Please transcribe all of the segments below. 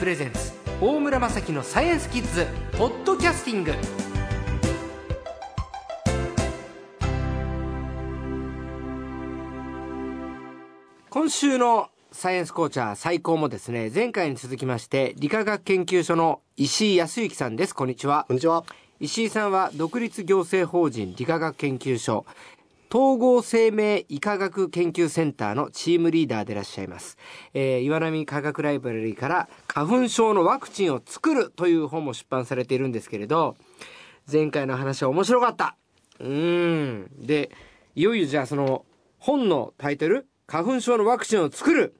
プレゼンツ大村雅樹のサイエンスキッズポッドキャスティング。今週のサイエンスコーチャー最高もですね前回に続きまして理化学研究所の石井康之さんです。こんにちは。こんにちは。石井さんは独立行政法人理化学研究所統合生命医科学研究センターのチームリーダーでいらっしゃいます、えー、岩波科学ライブラリーから花粉症のワクチンを作るという本も出版されているんですけれど前回の話は面白かった。うん。でいよいよじゃあその本のタイトル花粉症のワクチンを作る。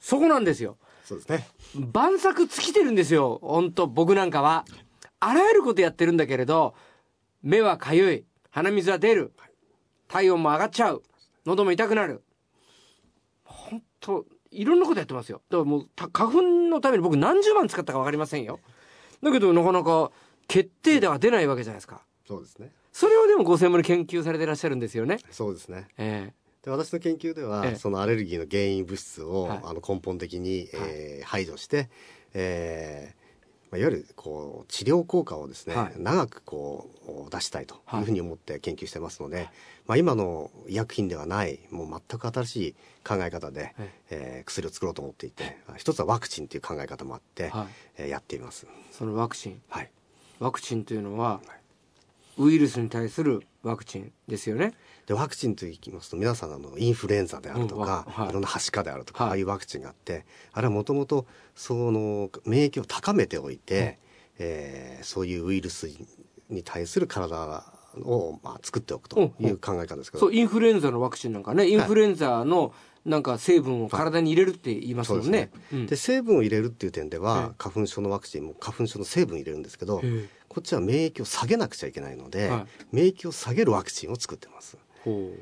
そこなんですよ。そうですね。万策尽きてるんですよ。本当僕なんかは。あらゆることやってるんだけれど目はかゆい。鼻水は出る体温も上がっちゃう。喉も痛くなる。本当いろんなことやってますよ。だからもうた花粉のために僕何十万使ったか分かりませんよ。だけどなかなか決定打が出ないわけじゃないですか。そうですね。それをでもご専門に研究されてらっしゃるんですよね。そうですね。えで私の研究では、ええ。そのアレルギーの原因物質を、はい。あの根本的に、えー排除して、えーまあ、いわゆるこう治療効果をですね、はい。長くこう出したいとはいいうふうに思って研究してますので、まあ、今の医薬品ではないもう全く新しい考え方で、ええー薬を作ろうと思っていて一つはワクチンという考え方もあって、えはい。えーやっています。そのワクチン。はい。ワクチンというのはウイルスに対するワクチンですよね。でワクチンといきますと皆さんあのインフルエンザであるとうんはい。い、ろんなはしかであるとか、はい。ああいうワクチンがあってあれはもともとその免疫を高めておいて、えーそういうウイルスに対する体を、まあ、作っておくという考え方ですけど、そうインフルエンザのワクチンなんかねインフルエンザのなんか成分を体に入れるって言いますもんね。うんで成分を入れるっていう点では、ええ。花粉症のワクチンも花粉症の成分を入れるんですけど、こっちは免疫を下げなくちゃいけないので、はい。免疫を下げるワクチンを作ってます。ほ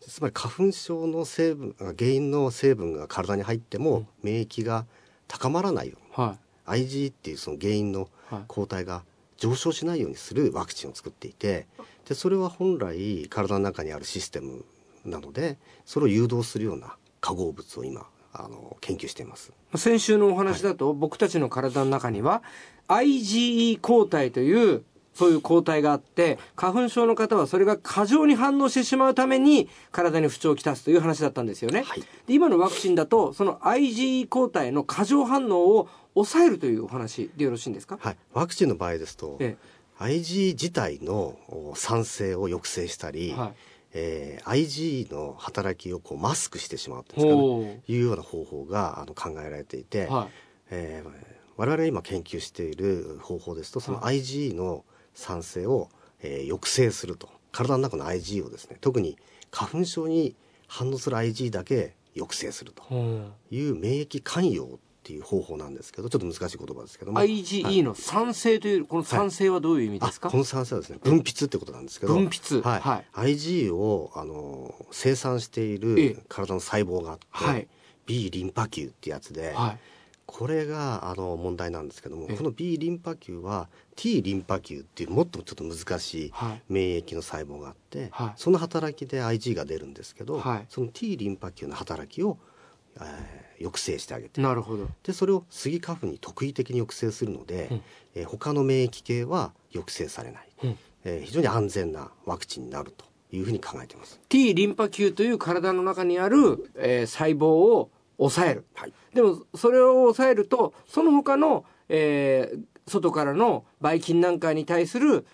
つまり花粉症の成分あ原因の成分が体に入っても免疫が高まらないように、うは IgE っていうその原因のはい。抗体が上昇しないようにするワクチンを作っていてでそれは本来体の中にあるシステムなのでそれを誘導するような化合物を今あの研究しています。い。先週のお話だと、僕たちの体の中には IgE 抗体というそういう抗体があって花粉症の方はそれが過剰に反応してしまうために体に不調をきたすという話だったんですよね。はいで今のワクチンだとその IgE 抗体の過剰反応を抑えるというお話でよろしいんですか、はい、ワクチンの場合ですと、え IgE 自体のお酸性を抑制したり、はいえー IgE の働きをこうマスクしてしまうといういうような方法があの考えられていて、うはい。えー我々が今研究している方法ですとその IgE の酸性を、えー抑制すると。体の中の IgE をですね特に花粉症に反応する IgE だけ抑制するという免疫寛容っていう方法なんですけどちょっと難しい言葉ですけども、IgE の酸性というこの酸性はどういう意味ですか、あこの酸性はですね分泌ってことなんですけど分泌。はい。は IgE をあの生産していええ。る体の細胞があって、はい。B リンパ球ってやつで、はい。これがあの問題なんですけどもええ。この B リンパ球は T リンパ球っていうもっとちょっと難しいはい。免疫の細胞があって、はい。その働きで IG が出るんですけど、はい。その T リンパ球の働きを、えー抑制してあげて。なるほど。でそれをスギ花粉に特異的に抑制するので、うん。えー他の免疫系は抑制されない、うん。えー非常に安全なワクチンになるというふうに考えています。T リンパ球という体の中にある、えー細胞を抑える。はい。でもそれを抑えるとその他の、えー外からのばい菌なんかに対する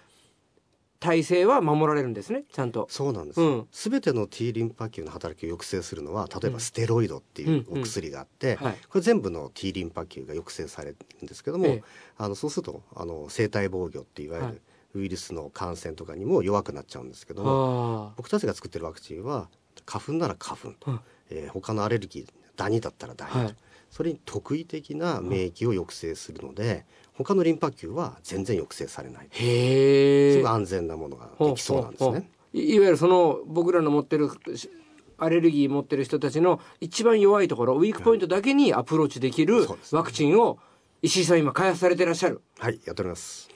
耐性は守られるんですねちゃんと。そうなんです、うん。すべての T リンパ球の働きを抑制するのは例えばステロイドっていううんお薬があって、はい。これ全部の T リンパ球が抑制されるんですけども、ええ。あのそうするとあの生体防御っていわゆはい。るウイルスの感染とかにも弱くなっちゃうんですけども、あ。僕たちが作ってるワクチンは花粉なら花粉と、うん。えー他のアレルギーダニだったらダニと、はいそれに特異的な免疫を抑制するので他のリンパ球は全然抑制されない。ーへえすごい安全なものができそうなんですね。いいわゆるその僕らの持ってるしアレルギー持ってる人たちの一番弱いところウィークポイントだけにアプローチできるワクチンを石井さん今開発されてらっしゃる。はいやっております。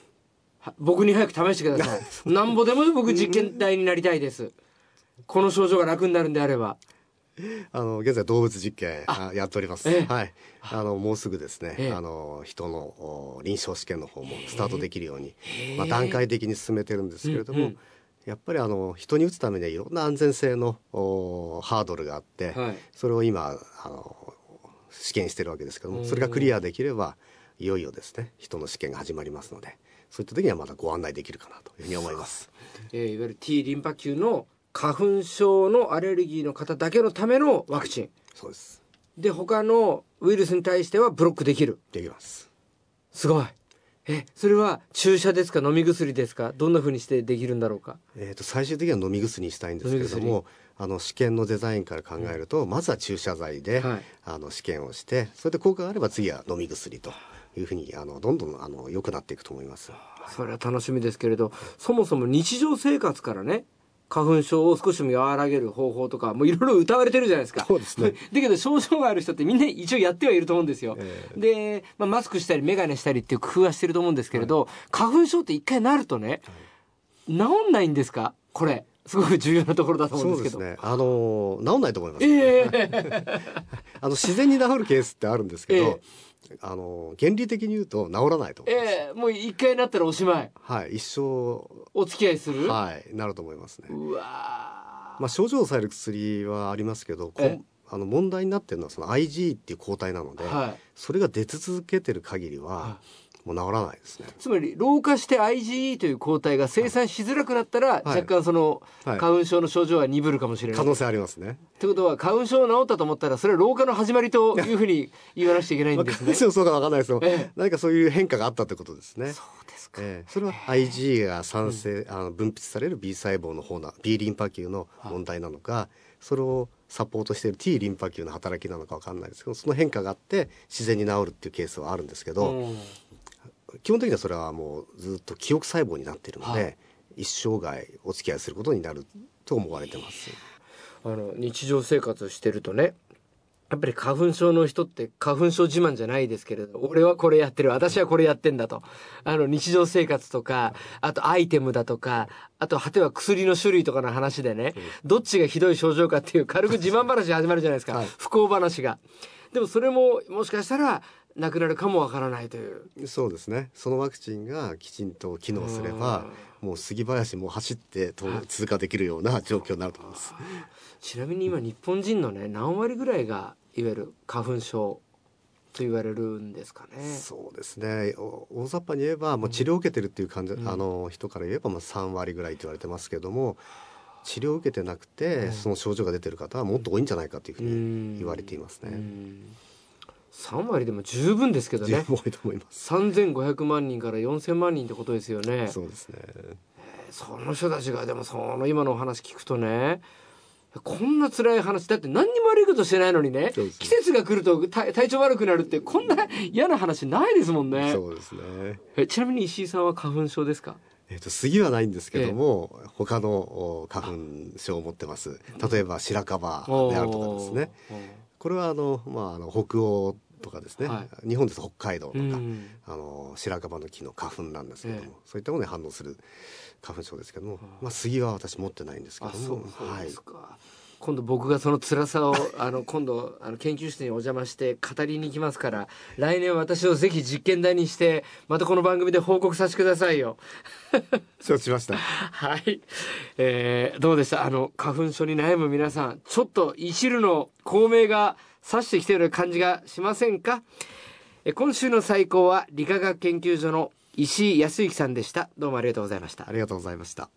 は僕に早く試してください。なんぼでも僕実験台になりたいです。この症状が楽になるんであればあの現在動物実験あやっております。ええ。はい。あ。のもうすぐですね、ええ。あの人のお臨床試験の方もスタートできるように、まあ段階的に進めてるんですけれども、うんうん。やっぱりあの人に打つためにはいろんな安全性のおハードルがあって、はい。それを今あの試験してるわけですけどうんも、それがクリアできればいよいよですね人の試験が始まりますので、そういった時にはまたご案内できるかなというふうに思います。えーいわゆる T リンパ球の花粉症のアレルギーの方だけのためのワクチン、そうです。で他のウイルスに対してはブロックできる。できます。すごい。えそれは注射ですか？飲み薬ですか？どんな風にしてできるんだろうか？えー、と最終的には飲み薬にしたいんですけれどもあの試験のデザインから考えると、まずは注射剤で、はい。あの試験をしてそれで効果があれば次は飲み薬というふうにあのどんどんあの良くなっていくと思います。それは楽しみですけれどそもそも日常生活からね花粉症を少しでも和らげる方法とかもういろいろ歌われてるじゃないですか。そうですね。だけど症状がある人ってみんな一応やってはいると思うんですよ、えで、まあ、マスクしたり眼鏡したりっていう工夫はしてると思うんですけれど、花粉症って一回なるとね、治んないんですか？これ。すごく重要なところだと思うんですけど。そうですね。あの治んないと思います。ええ。あの自然に治るケースってあるんですけど、えあの原理的に言うと治らないと思います。ええもう一回なったらおしまい。はい、一生お付き合いする、はいなると思いますね。うわまあ症状を抑える薬はありますけど、こあの問題になってるのはその IG っていう抗体なので、はい。それが出続けてる限りははもう治らないですね。つまり老化して IgE という抗体が生産しづらくなったら、い若干そのはい花粉症の症状は鈍るかもしれない。可能性ありますね。ってことは花粉症治ったと思ったらそれは老化の始まりというふうに言わなくちゃいけないんまあ、ですね。必ずしもそうかわかんないですよ、ええ何かそういう変化があったってことですね。そうですか。ええそれは IG が産生、あの分泌される B 細胞の方な B リンパ球の問題なのか、それをサポートしている T リンパ球の働きなのかわかんないですけどその変化があって自然に治るっていうケースはあるんですけど、うん基本的にはそれはもうずっと記憶細胞になっているので、はい。一生涯お付き合いすることになると思われてます。あの日常生活してるとねやっぱり花粉症の人って花粉症自慢じゃないですけれど俺はこれやってる私はこれやってんだと。あの日常生活とかあとアイテムだとかあと果ては薬の種類とかの話でねどっちがひどい症状かっていう軽く自慢話始まるじゃないですか、はい。不幸話が。でもそれももしかしたらなくなるかもわからないという。そうですね。そのワクチンがきちんと機能すればもう杉林も走ってと通過できるような状況になると思います。ちなみに今日本人のね何割ぐらいがいわゆる花粉症と言われるんですかね。そうですね。お大雑把に言えばもう治療を受けてるっていう患者、あの人から言えばまあ3割ぐらいと言われてますけども治療を受けてなくて、その症状が出てる方はもっと多いんじゃないかというふうに言われていますね。3割でも十分ですけどね十分多いと思います。3500万人から4000万人ってことですよねそうですね。その人たちがでもその今のお話聞くとねこんな辛い話だって何にも悪いことしてないのにね季節が来ると体体調悪くなるってこんな嫌な話ないですもんねそうですね。えちなみに石井さんは花粉症ですか？えっ、と杉はないんですけども、他のお花粉症を持ってます。例えば白樺であるとかですね。これはあのまああの北欧とかですね、は日本ですと北海道とか、うんあの白樺の木の花粉なんですけども、ええ。そういったものに反応する花粉症ですけども、まあ杉は私持ってないんですけあども、はい。今度僕がその辛さを あの今度あの研究室にお邪魔して語りに行きますから来年私をぜひ実験台にしてまたこの番組で報告させてくださいよ。承知しました。はい、えーどうでした？あの花粉症に悩む皆さんちょっと一縷の光明が差してきている感じがしませんか？え今週の最高は理化学研究所の石井康之さんでした。どうもありがとうございました。ありがとうございました。